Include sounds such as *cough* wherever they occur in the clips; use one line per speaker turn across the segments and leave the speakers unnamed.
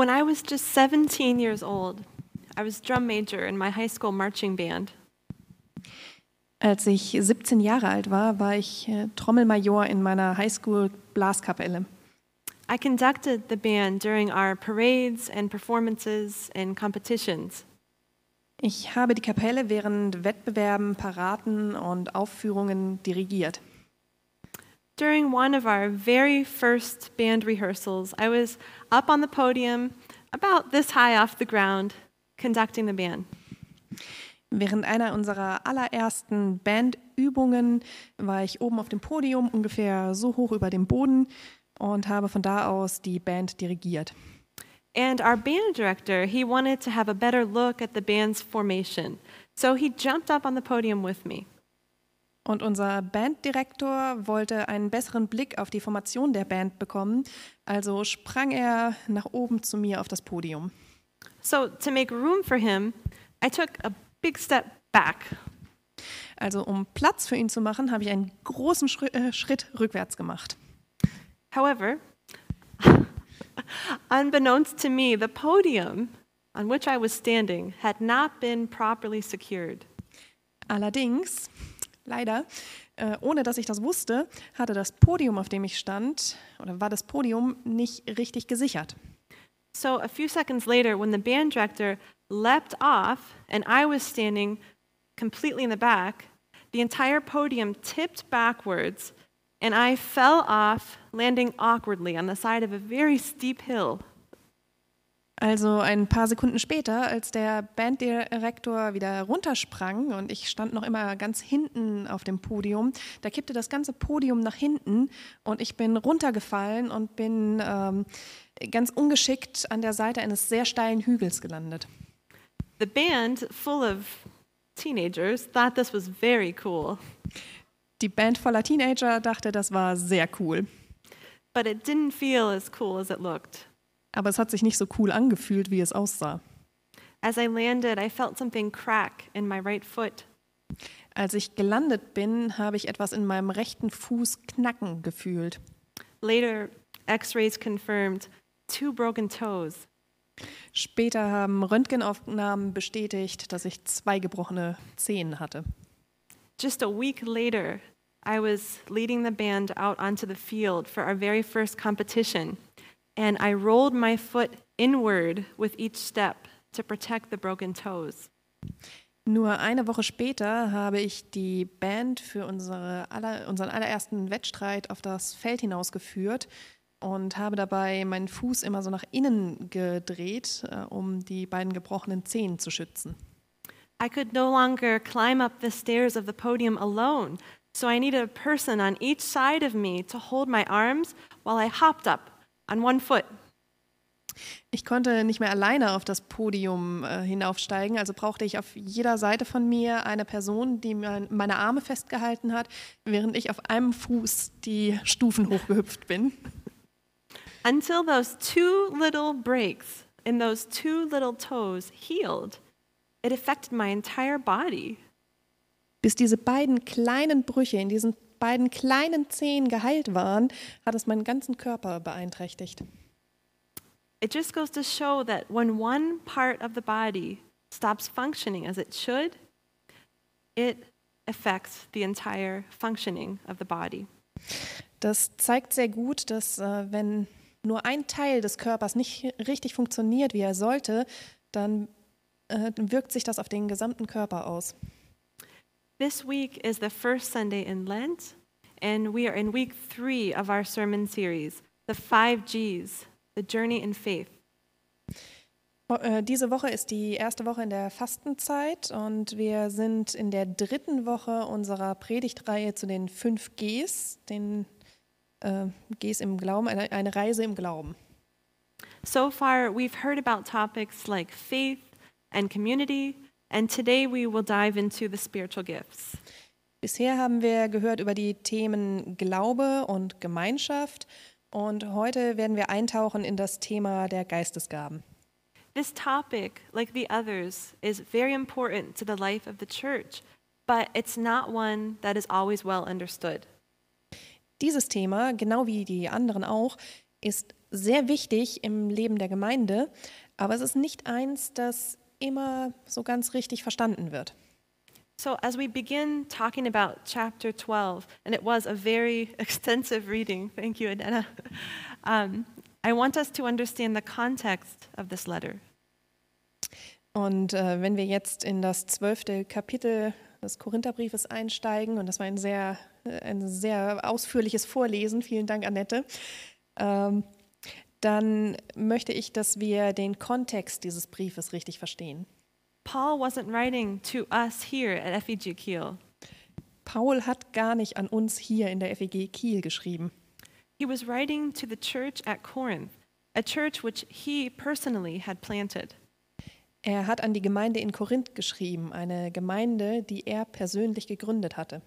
When I was just 17 years old, I was drum major in my high school marching band.
Als ich 17 Jahre alt war, war ich äh, Trommelmajor in meiner Highschool-Blaskapelle.
I conducted the band during our parades and performances and competitions.
Ich habe die Kapelle während Wettbewerben, Paraden und Aufführungen dirigiert.
During one of our very first band rehearsals, I was up on the podium, about this high off the ground, conducting the band.
Während einer unserer allerersten Bandübungen war ich oben auf dem Podium, ungefähr so hoch über dem Boden und habe von da aus die Band dirigiert.
And our band director, he wanted to have a better look at the band's formation. So he jumped up on the podium with me.
Und unser Banddirektor wollte einen besseren Blick auf die Formation der Band bekommen, also sprang er nach oben zu mir auf das Podium.
So to make room for him, I took a big step back.
Also um Platz für ihn zu machen, habe ich einen großen Schritt, äh, Schritt rückwärts gemacht.
However, *laughs* unbeknownst to me, the podium on which I was standing had not been properly secured.
Allerdings, leider, äh, ohne dass ich das wusste, hatte das Podium, auf dem ich stand, oder war das Podium nicht richtig gesichert.
So a few seconds later, when the band director leapt off and I was standing completely in the back, the entire podium tipped backwards and I fell off, landing awkwardly on the side of a very steep hill.
Also ein paar Sekunden später, als der Banddirektor wieder runtersprang und ich stand noch immer ganz hinten auf dem Podium, da kippte das ganze Podium nach hinten und ich bin runtergefallen und bin ähm, ganz ungeschickt an der Seite eines sehr steilen Hügels gelandet.
The band, full of teenagers, thought this was very cool,
Die Band voller Teenager dachte, das war sehr cool,
but it didn't feel as cool as it looked.
Aber es hat sich nicht so cool angefühlt, wie es aussah.
As I landed, I felt something crack in my right foot.
Als ich gelandet bin, habe ich etwas in meinem rechten Fuß knacken gefühlt.
Later, x rays confirmed two broken toes.
Später haben Röntgenaufnahmen bestätigt, dass ich zwei gebrochene Zehen hatte.
Just a week later, I was leading the band out onto the field for our very first competition, and I rolled my foot inward with each step to protect the broken toes.
Nur eine Woche später habe ich die Band für unsere aller, unseren allerersten Wettstreit auf das Feld hinausgeführt und habe dabei meinen Fuß immer so nach innen gedreht, äh, um die beiden gebrochenen Zehen zu schützen.
I could no longer climb up the stairs of the podium alone, so I needed a person on each side of me to hold my arms while I hopped up on one foot.
Ich konnte nicht mehr alleine auf das Podium äh, hinaufsteigen, also brauchte ich auf jeder Seite von mir eine Person, die mein, meine Arme festgehalten hat, während ich auf einem Fuß die Stufen hochgehüpft bin.
Until those two little breaks in those two little toes healed, it affected my entire body.
Bis diese beiden kleinen Brüche in diesen beiden kleinen Zehen geheilt waren, hat es meinen ganzen Körper beeinträchtigt.
It just goes to show that when one part of the body stops functioning as it should, it affects the entire functioning of the body.
Das zeigt sehr gut, dass äh, wenn nur ein Teil des Körpers nicht richtig funktioniert, wie er sollte, dann äh, wirkt sich das auf den gesamten Körper aus.
This week is the first Sunday in Lent, and we are in week three of our sermon series, The Five G's, The Journey in Faith.
Äh, Diese Woche ist die erste Woche in der Fastenzeit und wir sind in der dritten Woche unserer Predigtreihe zu den fünf Gs, den äh, Gs im Glauben, eine, eine Reise im Glauben.
So far, we've heard about topics like faith and community, and today we will dive into the spiritual gifts.
Bisher haben wir gehört über die Themen Glaube und Gemeinschaft und heute werden wir eintauchen in das Thema der Geistesgaben.
This topic, like the others, is very important to the life of the church, but it's not one that is always well understood.
Dieses Thema, genau wie die anderen auch, ist sehr wichtig im Leben der Gemeinde, aber es ist nicht eins, das immer so ganz richtig verstanden wird.
So, as we begin talking about chapter 12, and it was a very *laughs* extensive reading, thank you, Adena, *laughs* um, I want us to understand the context of this letter.
Und äh, wenn wir jetzt in das zwölfte Kapitel des Korintherbriefes einsteigen, und das war ein sehr, äh, ein sehr ausführliches Vorlesen, vielen Dank, Annette, ähm, dann möchte ich, dass wir den Kontext dieses Briefes richtig verstehen.
Paul wasn't writing to us here at FEG Kiel.
Paul hat gar nicht an uns hier in der FEG Kiel geschrieben.
He was writing to the church at Corinth, a church which he personally had planted.
Er hat an die Gemeinde in Korinth geschrieben, eine Gemeinde, die er persönlich gegründet hatte.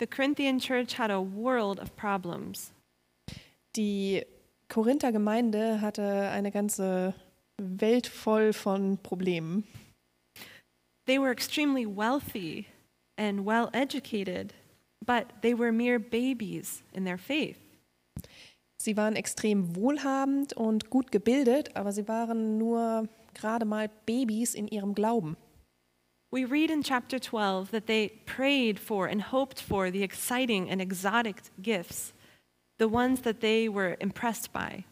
The Corinthian church had a world of problems.
Die Korinther Gemeinde hatte eine ganze Welt voll von Problemen.
They were extremely wealthy and well educated, but they were mere babies in their faith.
Sie waren extrem wohlhabend und gut gebildet, aber sie waren nur gerade mal Babys in ihrem Glauben.
We read in chapter 12 that they prayed for and hoped for the exciting and exotic gifts, the ones that they were impressed by.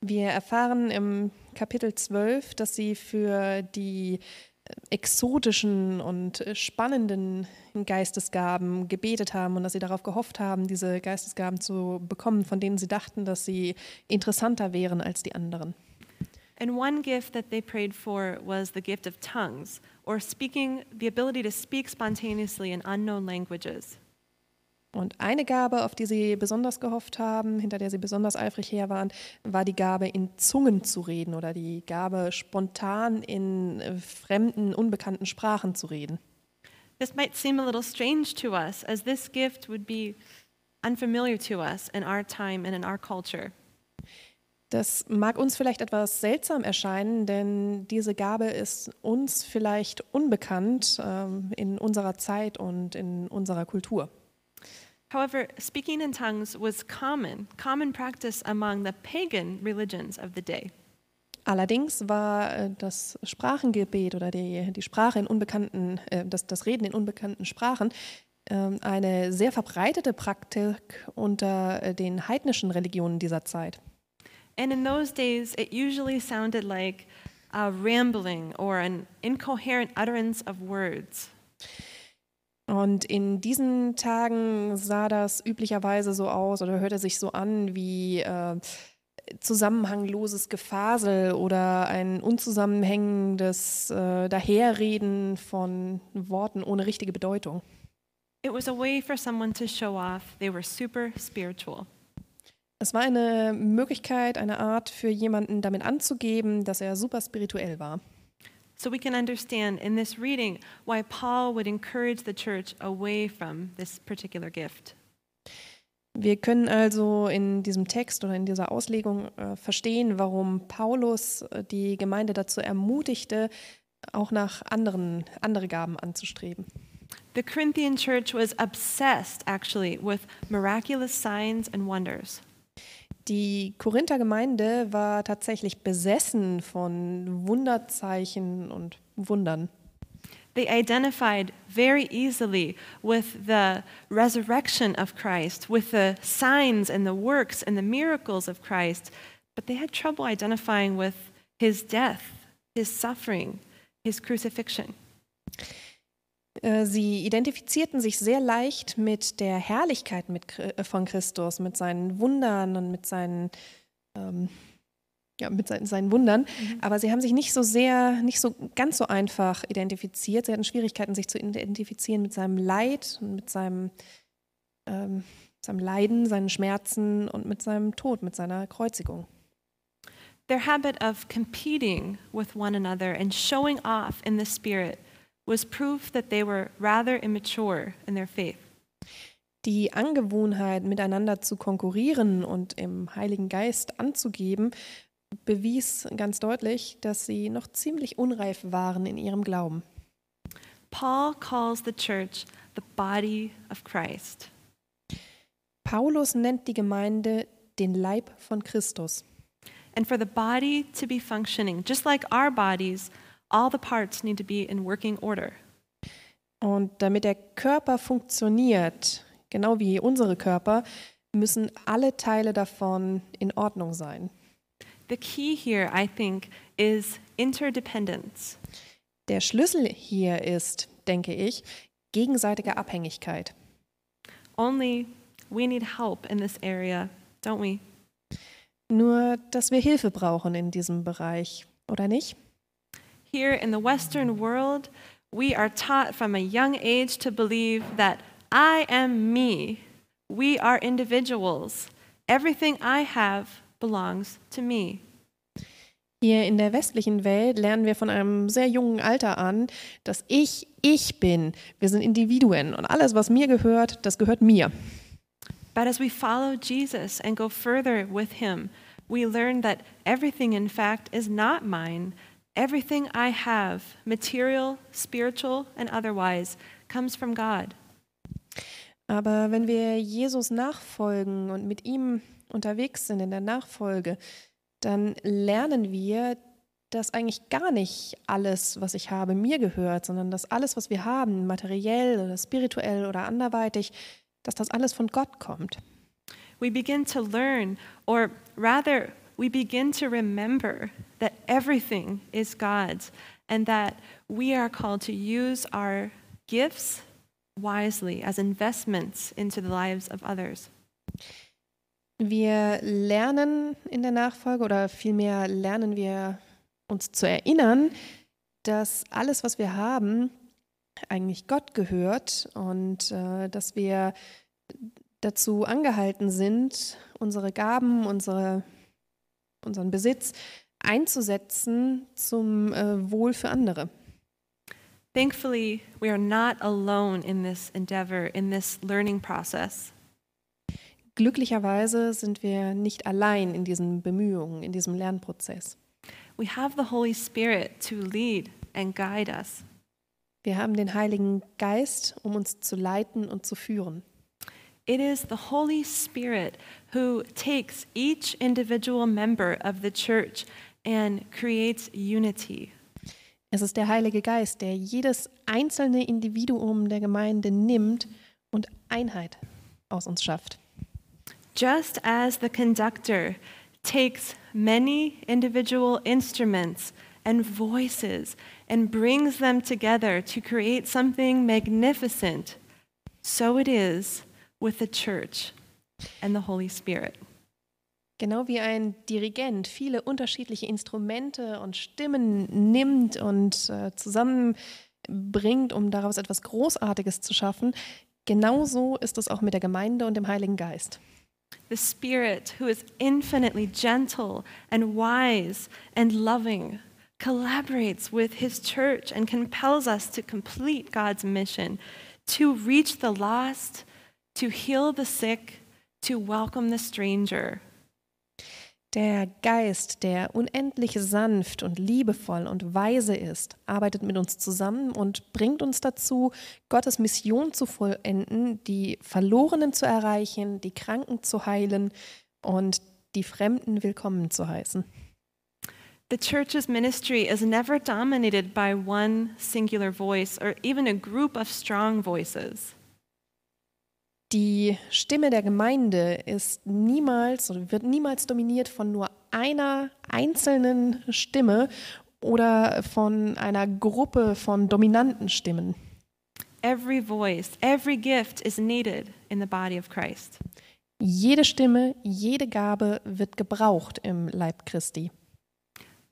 Wir erfahren im Kapitel 12, dass sie für die äh, exotischen und äh, spannenden Geistesgaben gebetet haben und dass sie darauf gehofft haben, diese Geistesgaben zu bekommen, von denen sie dachten, dass sie interessanter wären als die anderen.
And one gift that they prayed for was the gift of tongues, or speaking, the ability to speak spontaneously in unknown languages.
Und eine Gabe, auf die sie besonders gehofft haben, hinter der sie besonders eifrig her waren, war die Gabe, in Zungen zu reden oder die Gabe, spontan in äh, fremden, unbekannten Sprachen zu reden.
This might seem a little strange to us, as this gift would be unfamiliar to us in our time and in our culture.
Das mag uns vielleicht etwas seltsam erscheinen, denn diese Gabe ist uns vielleicht unbekannt ähm, in unserer Zeit und in unserer Kultur.
However, speaking in tongues was common, common practice among the pagan religions of the day.
Allerdings war äh, das Sprachengebet oder die, die Sprache in unbekannten, äh, das, das Reden in unbekannten Sprachen ähm, eine sehr verbreitete Praktik unter äh, den heidnischen Religionen dieser Zeit.
And in those days, it usually sounded like a rambling or an incoherent utterance of words.
Und in diesen Tagen sah das üblicherweise so aus oder hörte sich so an wie äh, zusammenhangloses Gefasel oder ein unzusammenhängendes äh, Daherreden von Worten ohne richtige Bedeutung.
It was a way for someone to show off they were super spiritual.
Es war eine Möglichkeit, eine Art für jemanden damit anzugeben, dass er super spirituell war.
So we can understand in this reading why Paul would encourage the church away from this particular gift.
Wir können also in diesem Text oder in dieser Auslegung äh, verstehen, warum Paulus äh, die Gemeinde dazu ermutigte, auch nach anderen andere Gaben anzustreben.
The Corinthian church was obsessed actually with miraculous signs and wonders.
Die Korinther Gemeinde war tatsächlich besessen von Wunderzeichen und Wundern.
They identified very easily with the resurrection of Christ, with the signs and the works and the miracles of Christ, but they had trouble identifying with his death, his suffering, his crucifixion.
Äh, Sie identifizierten sich sehr leicht mit der Herrlichkeit mit, äh, von Christus, mit seinen Wundern und mit seinen, ähm, ja, mit seinen, seinen Wundern. Aber sie haben sich nicht so sehr, nicht so ganz so einfach identifiziert. Sie hatten Schwierigkeiten, sich zu identifizieren mit seinem Leid und mit seinem, ähm, seinem Leiden, seinen Schmerzen und mit seinem Tod, mit seiner Kreuzigung.
Their habit of competing with one another and showing off in the Spirit was proof that they were rather immature in their faith.
Die Angewohnheit, miteinander zu konkurrieren und im Heiligen Geist anzugeben, bewies ganz deutlich, dass sie noch ziemlich unreif waren in ihrem Glauben.
Paul calls the church the body of Christ.
Paulus nennt die Gemeinde den Leib von Christus.
And for the body to be functioning, just like our bodies, all the parts need to be in working order.
Und damit der Körper funktioniert, genau wie unsere Körper, müssen alle Teile davon in Ordnung sein.
The key here, I think, is interdependence.
Der Schlüssel hier ist, denke ich, gegenseitige Abhängigkeit.
Only we need help in this area, don't we?
Nur, dass wir Hilfe brauchen in diesem Bereich, oder nicht?
Here in the Western world, we are taught from a young age to believe that I am me. We are individuals. Everything I have belongs to me.
Hier in der westlichen Welt lernen wir von einem sehr jungen Alter an, dass ich ich bin. Wir sind Individuen und alles, was mir gehört, das gehört mir.
But as we follow Jesus and go further with him, we learn that everything, in fact, is not mine. Everything I have, material, spiritual, and otherwise, comes from God.
Aber wenn wir Jesus nachfolgen und mit ihm unterwegs sind in der Nachfolge, dann lernen wir, dass eigentlich gar nicht alles, was ich habe, mir gehört, sondern dass alles, was wir haben, materiell oder spirituell oder anderweitig, dass das alles von Gott kommt.
We begin to learn, or rather, we begin to remember that everything is God's and that we are called to use our gifts wisely as investments into the lives of others.
Wir lernen in der Nachfolge oder vielmehr lernen wir uns zu erinnern, dass alles, was wir haben, eigentlich Gott gehört und äh, dass wir dazu angehalten sind, unsere Gaben, unsere, unseren Besitz einzusetzen zum äh, Wohl für andere.
Thankfully, we are not alone in this endeavor, in this learning process.
Glücklicherweise sind wir nicht allein in diesen Bemühungen, in diesem Lernprozess.
We have the Holy Spirit to lead and guide us.
Wir haben den Heiligen Geist, um uns zu leiten und zu führen.
It is the Holy Spirit who takes each individual member of the church and creates unity.
Es ist der Heilige Geist, der jedes einzelne Individuum der Gemeinde nimmt und Einheit aus uns schafft.
Just as the conductor takes many individual instruments and voices and brings them together to create something magnificent, so it is with the church and the Holy Spirit.
Genau wie ein Dirigent viele unterschiedliche Instrumente und Stimmen nimmt und äh, zusammenbringt, um daraus etwas Großartiges zu schaffen, genauso ist es auch mit der Gemeinde und dem Heiligen Geist.
The Spirit, who is infinitely gentle and wise and loving, collaborates with His church and compels us to complete God's mission to reach the lost, to heal the sick, to welcome the stranger.
Der Geist, der unendlich sanft und liebevoll und weise ist, arbeitet mit uns zusammen und bringt uns dazu, Gottes Mission zu vollenden, die Verlorenen zu erreichen, die Kranken zu heilen und die Fremden willkommen zu heißen.
The church's ministry is never dominated by one singular voice or even a group of strong voices.
Die Stimme der Gemeinde ist niemals oder wird niemals dominiert von nur einer einzelnen Stimme oder von einer Gruppe von dominanten Stimmen.
Every voice, every gift is needed in the body of Christ.
Jede Stimme, jede Gabe wird gebraucht im Leib Christi.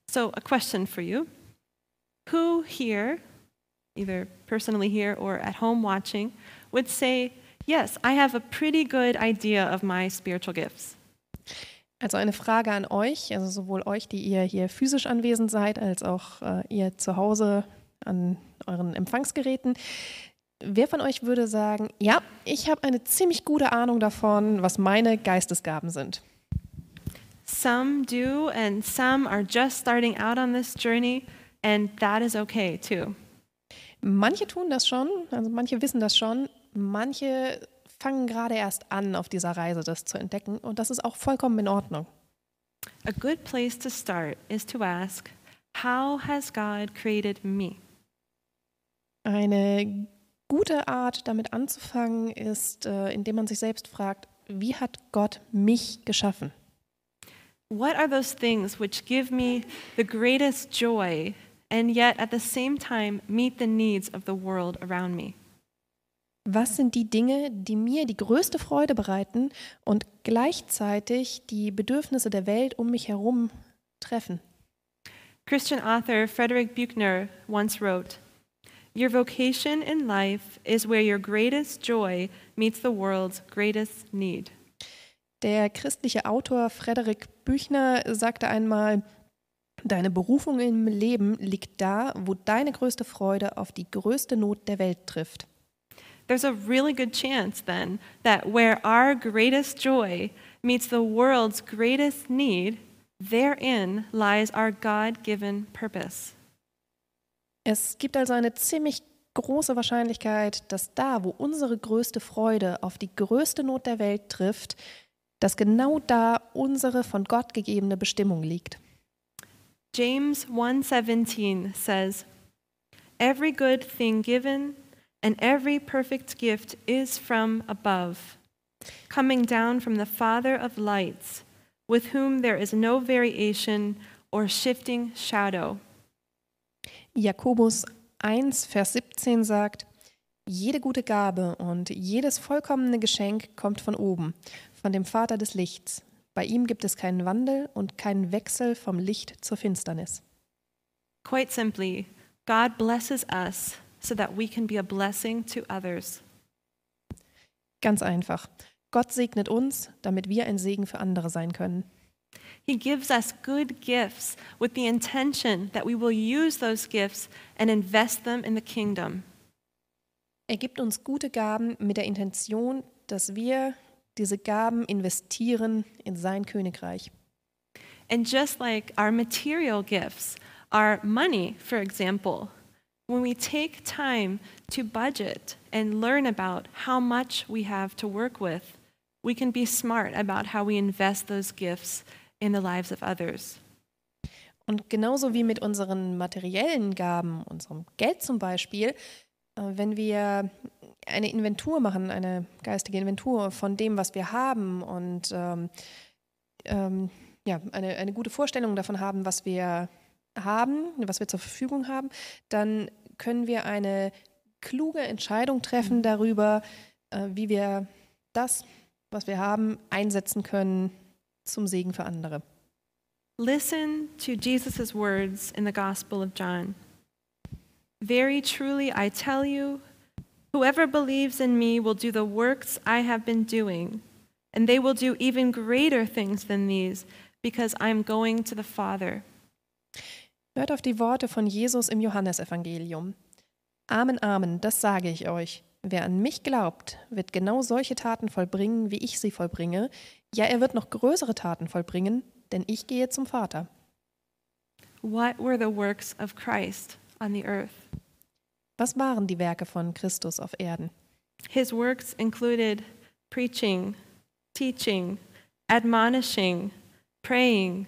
So, a question for you Who here, either personally here or at home watching, would say, Yes, I have a pretty good idea of my spiritual gifts?
Also eine Frage an euch, also sowohl euch, die ihr hier physisch anwesend seid, als auch äh, ihr zu Hause an euren Empfangsgeräten. Wer von euch würde sagen, ja, ich habe eine ziemlich gute Ahnung davon, was meine Geistesgaben sind?
Some do, and some are just starting out on this journey, and that is okay too.
Manche tun das schon, also manche wissen das schon, manche fangen gerade erst an, auf dieser Reise das zu entdecken und das ist auch vollkommen in Ordnung.
A good place to start is to ask, How has God created me?
Eine gute Art, damit anzufangen, ist, äh, indem man sich selbst fragt, wie hat Gott mich geschaffen?
What are those things which give me the greatest joy and yet at the same time meet the needs of the world around me?
Was sind die Dinge, die mir die größte Freude bereiten und gleichzeitig die Bedürfnisse der Welt um mich herum treffen?
Christian author Frederick Buechner once wrote Your vocation in life is where your greatest joy meets the world's greatest need.
Der christliche Autor Frederik Büchner sagte einmal, Deine Berufung im Leben liegt da, wo deine größte Freude auf die größte Not der Welt trifft.
There's a really good chance then that where our greatest joy meets the world's greatest need, therein lies our God given purpose.
Es gibt also eine ziemlich große Wahrscheinlichkeit, dass da, wo unsere größte Freude auf die größte Not der Welt trifft, dass genau da unsere von Gott gegebene Bestimmung liegt.
James 1:17 says, "Every good thing given and every perfect gift is from above, coming down from the Father of lights, with whom there is no variation or shifting shadow."
Jakobus 1, Vers 17 sagt, jede gute Gabe und jedes vollkommene Geschenk kommt von oben, von dem Vater des Lichts. Bei ihm gibt es keinen Wandel und keinen Wechsel vom Licht zur Finsternis.
Quite simply, God blesses us so that we can be a blessing to others.
Ganz einfach. Gott segnet uns, damit wir ein Segen für andere sein können.
He gives us good gifts with the intention that we will use those gifts and invest them in the kingdom.
Er gibt uns gute Gaben mit der Intention, dass wir diese Gaben investieren in sein Königreich.
And just like our material gifts, our money, for example, when we take time to budget and learn about how much we have to work with, we can be smart about how we invest those gifts in the lives of others.
Und genauso wie mit unseren materiellen Gaben, unserem Geld zum Beispiel, äh, wenn wir eine Inventur machen, eine geistige Inventur von dem, was wir haben und ähm, ähm, ja, eine, eine gute Vorstellung davon haben, was wir haben, was wir zur Verfügung haben, dann können wir eine kluge Entscheidung treffen darüber, äh, wie wir das, was wir haben, einsetzen können zum Segen für andere.
Listen to Jesus' words in the Gospel of John. Very truly, I tell you, whoever believes in me will do the works I have been doing, and they will do even greater things than these, because I am going to the Father.
Hört auf die Worte von Jesus im Johannesevangelium. Amen, Amen, das sage ich euch. Wer an mich glaubt, wird genau solche Taten vollbringen, wie ich sie vollbringe. Ja, er wird noch größere Taten vollbringen, denn ich gehe zum Vater.
What were the works of Christ on the earth?
Was waren die Werke von Christus auf Erden?
His works included preaching, teaching, admonishing, praying,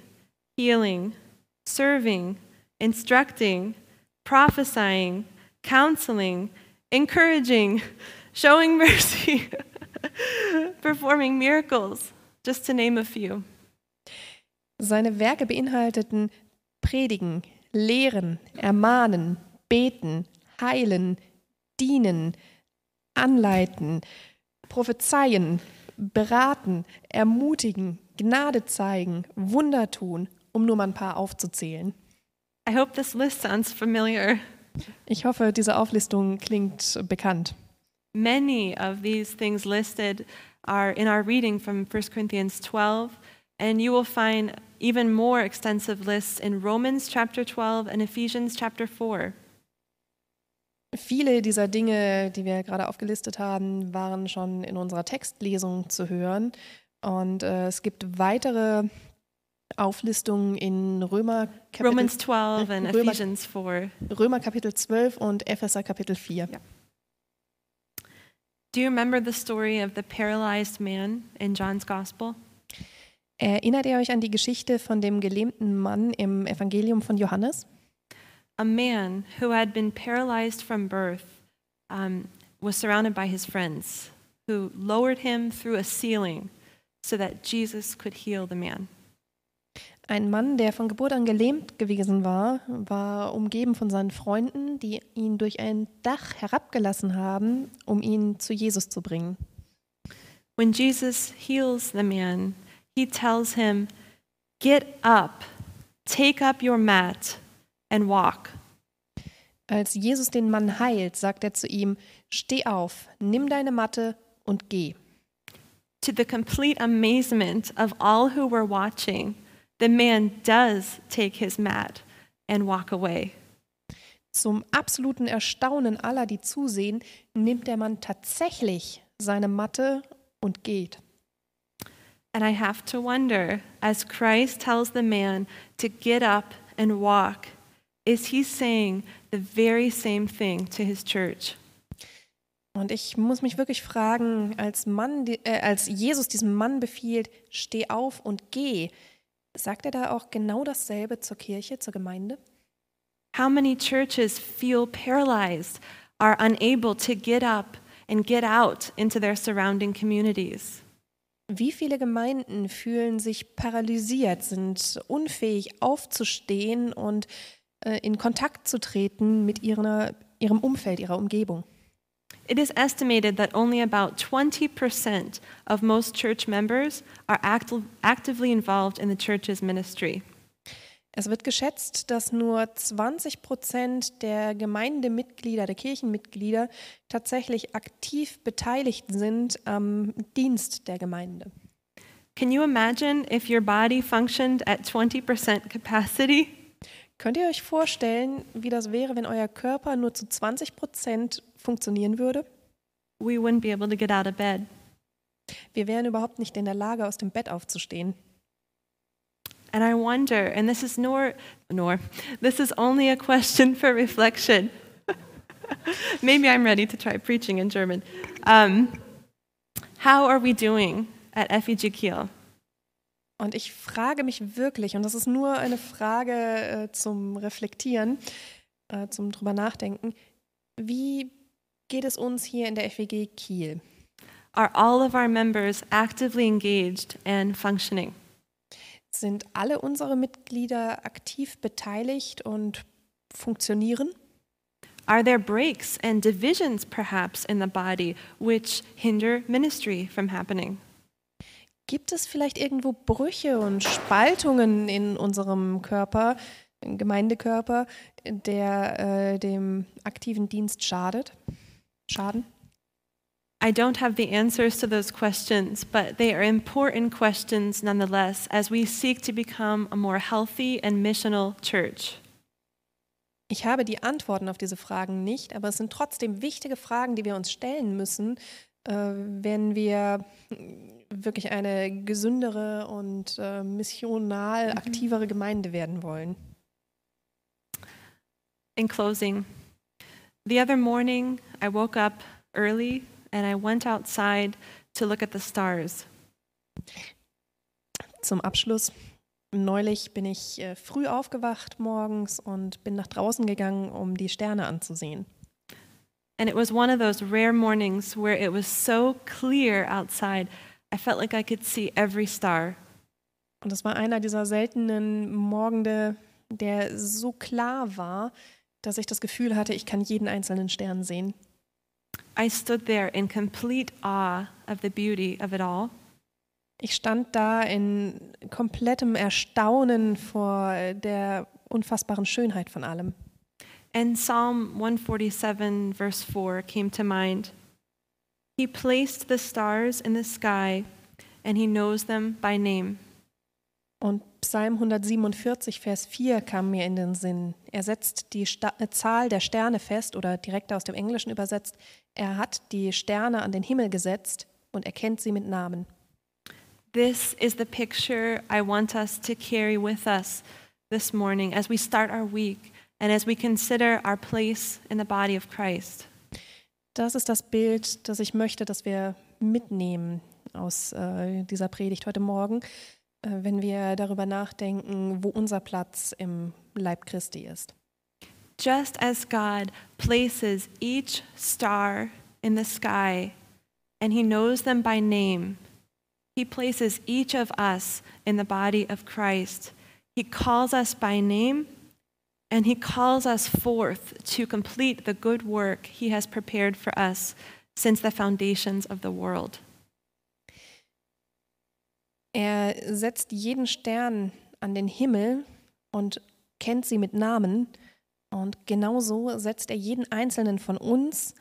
healing, serving, instructing, prophesying, counseling, encouraging, *laughs* showing mercy, *laughs* performing miracles, just to name a few.
Seine Werke beinhalteten Predigen, Lehren, Ermahnen, Beten, Heilen, Dienen, Anleiten, Prophezeien, Beraten, Ermutigen, Gnade zeigen, Wunder tun, um nur mal ein paar aufzuzählen.
I hope this list sounds familiar.
Ich hoffe, diese Auflistung klingt bekannt.
Many of these things listed are in our reading from 1 Corinthians 12, and you will find even more extensive lists in Romans chapter 12 and Ephesians chapter 4.
Viele dieser Dinge, die wir gerade aufgelistet haben, waren schon in unserer Textlesung zu hören. Und äh, es gibt weitere Auflistungen in Römer Kapitel,
Romans 12 and
Römer-
Ephesians 4.
Römer Kapitel 12 und Epheser Kapitel 4.
Ja. Do you remember the story of the paralyzed man in John's Gospel?
Erinnert ihr euch an die Geschichte von dem gelähmten Mann im Evangelium von Johannes?
A man who had been paralyzed from birth um, was surrounded by his friends, who lowered him through a ceiling so that Jesus could heal the man.
Ein Mann, der von Geburt an gelähmt gewesen war, war umgeben von seinen Freunden, die ihn durch ein Dach herabgelassen haben, um ihn zu Jesus zu bringen.
When Jesus heals the man, he tells him, Get up, take up your mat, and walk.
Als Jesus den Mann heilt, sagt er zu ihm, Steh auf, nimm deine Matte und geh.
To the complete amazement of all who were watching, the man does take his mat and walk away.
Zum absoluten Erstaunen aller, die zusehen, nimmt der Mann tatsächlich seine Matte und geht.
And I have to wonder, as Christ tells the man to get up and walk, is he saying the very same thing to his church?
Und ich muss mich wirklich fragen, als, Mann, äh, als Jesus diesem Mann befiehlt, steh auf und geh, sagt er da auch genau dasselbe zur Kirche, zur Gemeinde?
How many churches feel paralyzed, are unable to get up and get out into their surrounding communities?
Wie viele Gemeinden fühlen sich paralysiert, sind unfähig aufzustehen und äh, in Kontakt zu treten mit ihrer, ihrem Umfeld, ihrer Umgebung?
It is estimated that only about 20% of most church members are active, actively involved in the church's ministry.
Es wird geschätzt, dass nur 20 Prozent der Gemeindemitglieder, der Kirchenmitglieder tatsächlich aktiv beteiligt sind am Dienst der Gemeinde.
Can you imagine if your body functioned at 20% capacity?
Könnt ihr euch vorstellen, wie das wäre, wenn euer Körper nur zu 20 Prozent funktionieren würde?
We wouldn't be able to get out of bed.
Wir wären überhaupt nicht in der Lage, aus dem Bett aufzustehen.
And I wonder, and this is nor, nor, this is only a question for reflection. *laughs* Maybe I'm ready to try preaching in German. Um, how are we doing at FEG Kiel?
Und ich frage mich wirklich, und das ist nur eine Frage äh, zum Reflektieren, äh, zum drüber nachdenken, wie geht es uns hier in der FWG Kiel?
Are all of our members actively engaged and functioning?
Sind alle unsere Mitglieder aktiv beteiligt und funktionieren?
Are there breaks and divisions perhaps in the body which hinder ministry from happening?
Gibt es vielleicht irgendwo Brüche und Spaltungen in unserem Körper, im Gemeindekörper, der äh, dem aktiven Dienst schadet? Schaden?
I don't have the answers to those questions, but they are important questions nonetheless as we seek to become a more healthy and missional church.
Ich habe die Antworten auf diese Fragen nicht, aber es sind trotzdem wichtige Fragen, die wir uns stellen müssen, wenn wir wirklich eine gesündere und äh, missional aktivere Gemeinde werden wollen.
In closing, the other morning I woke up early and I went outside to look at the stars.
Zum Abschluss. Neulich bin ich äh, früh aufgewacht morgens und bin nach draußen gegangen, um die Sterne anzusehen.
And it was one of those rare mornings where it was so clear outside, I felt like I could see every star.
Und es war einer dieser seltenen Morgende, der so klar war, dass ich das Gefühl hatte, ich kann jeden einzelnen Stern sehen.
I stood there in complete awe of the beauty of it all.
Ich stand da in komplettem Erstaunen vor der unfassbaren Schönheit von allem.
And Psalm 147, verse 4, came to mind. He placed the stars in the sky, and he knows them by name.
Und Psalm 147, Vers 4 kam mir in den Sinn. Er setzt die Sta äh, Zahl der Sterne fest oder direkt aus dem Englischen übersetzt. Er hat die Sterne an den Himmel gesetzt und er kennt sie mit Namen.
This is the picture I want us to carry with us this morning as we start our week and as we consider our place in the body of Christ.
Das ist das Bild, das ich möchte, dass wir mitnehmen aus äh, dieser Predigt heute Morgen, äh, wenn wir darüber nachdenken, wo unser Platz im Leib Christi ist.
Just as God places each star in the sky and he knows them by name, he places each of us in the body of Christ. He calls us by name and he calls us forth to complete the good work he has prepared for us since the foundations of the world.
Er setzt jeden Stern an den Himmel und kennt sie mit Namen. Und genauso setzt er jeden einzelnen von uns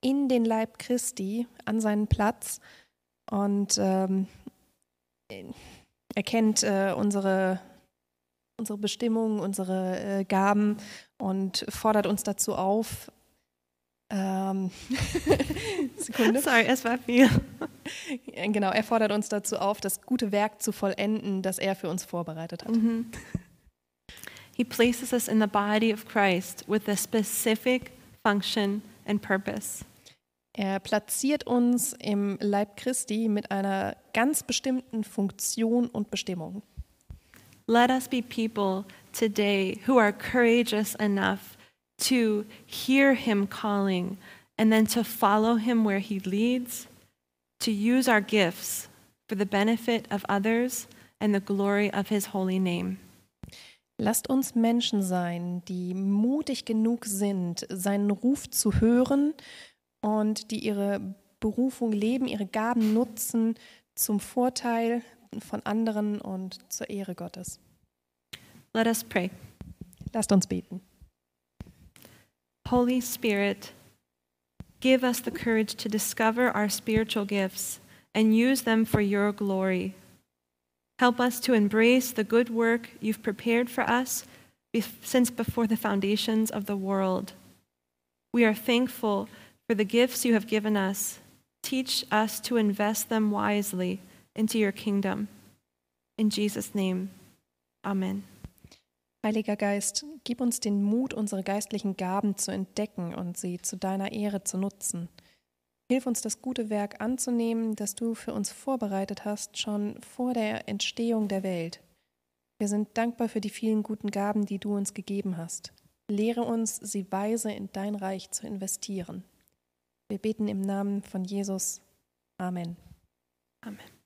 in den Leib Christi an seinen Platz und ähm, er kennt äh, unsere, unsere Bestimmung, unsere äh, Gaben und fordert uns dazu auf. Ähm, *laughs* Sekunde.
Sorry, es war viel.
Genau, er fordert uns dazu auf, das gute Werk zu vollenden, das er für uns vorbereitet hat.
He places us in the body of Christ with a specific function and purpose.
Er platziert uns im Leib Christi mit einer ganz bestimmten Funktion und Bestimmung.
Let us be people today who are courageous enough to hear him calling and then to follow him where he leads, to use our gifts for the benefit of others and the glory of his holy name.
Lasst uns Menschen sein, die mutig genug sind, seinen Ruf zu hören und die ihre Berufung leben, ihre Gaben nutzen zum Vorteil von anderen und zur Ehre Gottes.
Let us pray.
Lasst uns beten.
Holy Spirit, give us the courage to discover our spiritual gifts and use them for your glory. Help us to embrace the good work you've prepared for us since before the foundations of the world. We are thankful for the gifts you have given us. Teach us to invest them wisely into your kingdom. In Jesus' name, Amen.
Heiliger Geist, gib uns den Mut, unsere geistlichen Gaben zu entdecken und sie zu deiner Ehre zu nutzen. Hilf uns, das gute Werk anzunehmen, das du für uns vorbereitet hast, schon vor der Entstehung der Welt. Wir sind dankbar für die vielen guten Gaben, die du uns gegeben hast. Lehre uns, sie weise in dein Reich zu investieren. Wir beten im Namen von Jesus. Amen.
Amen.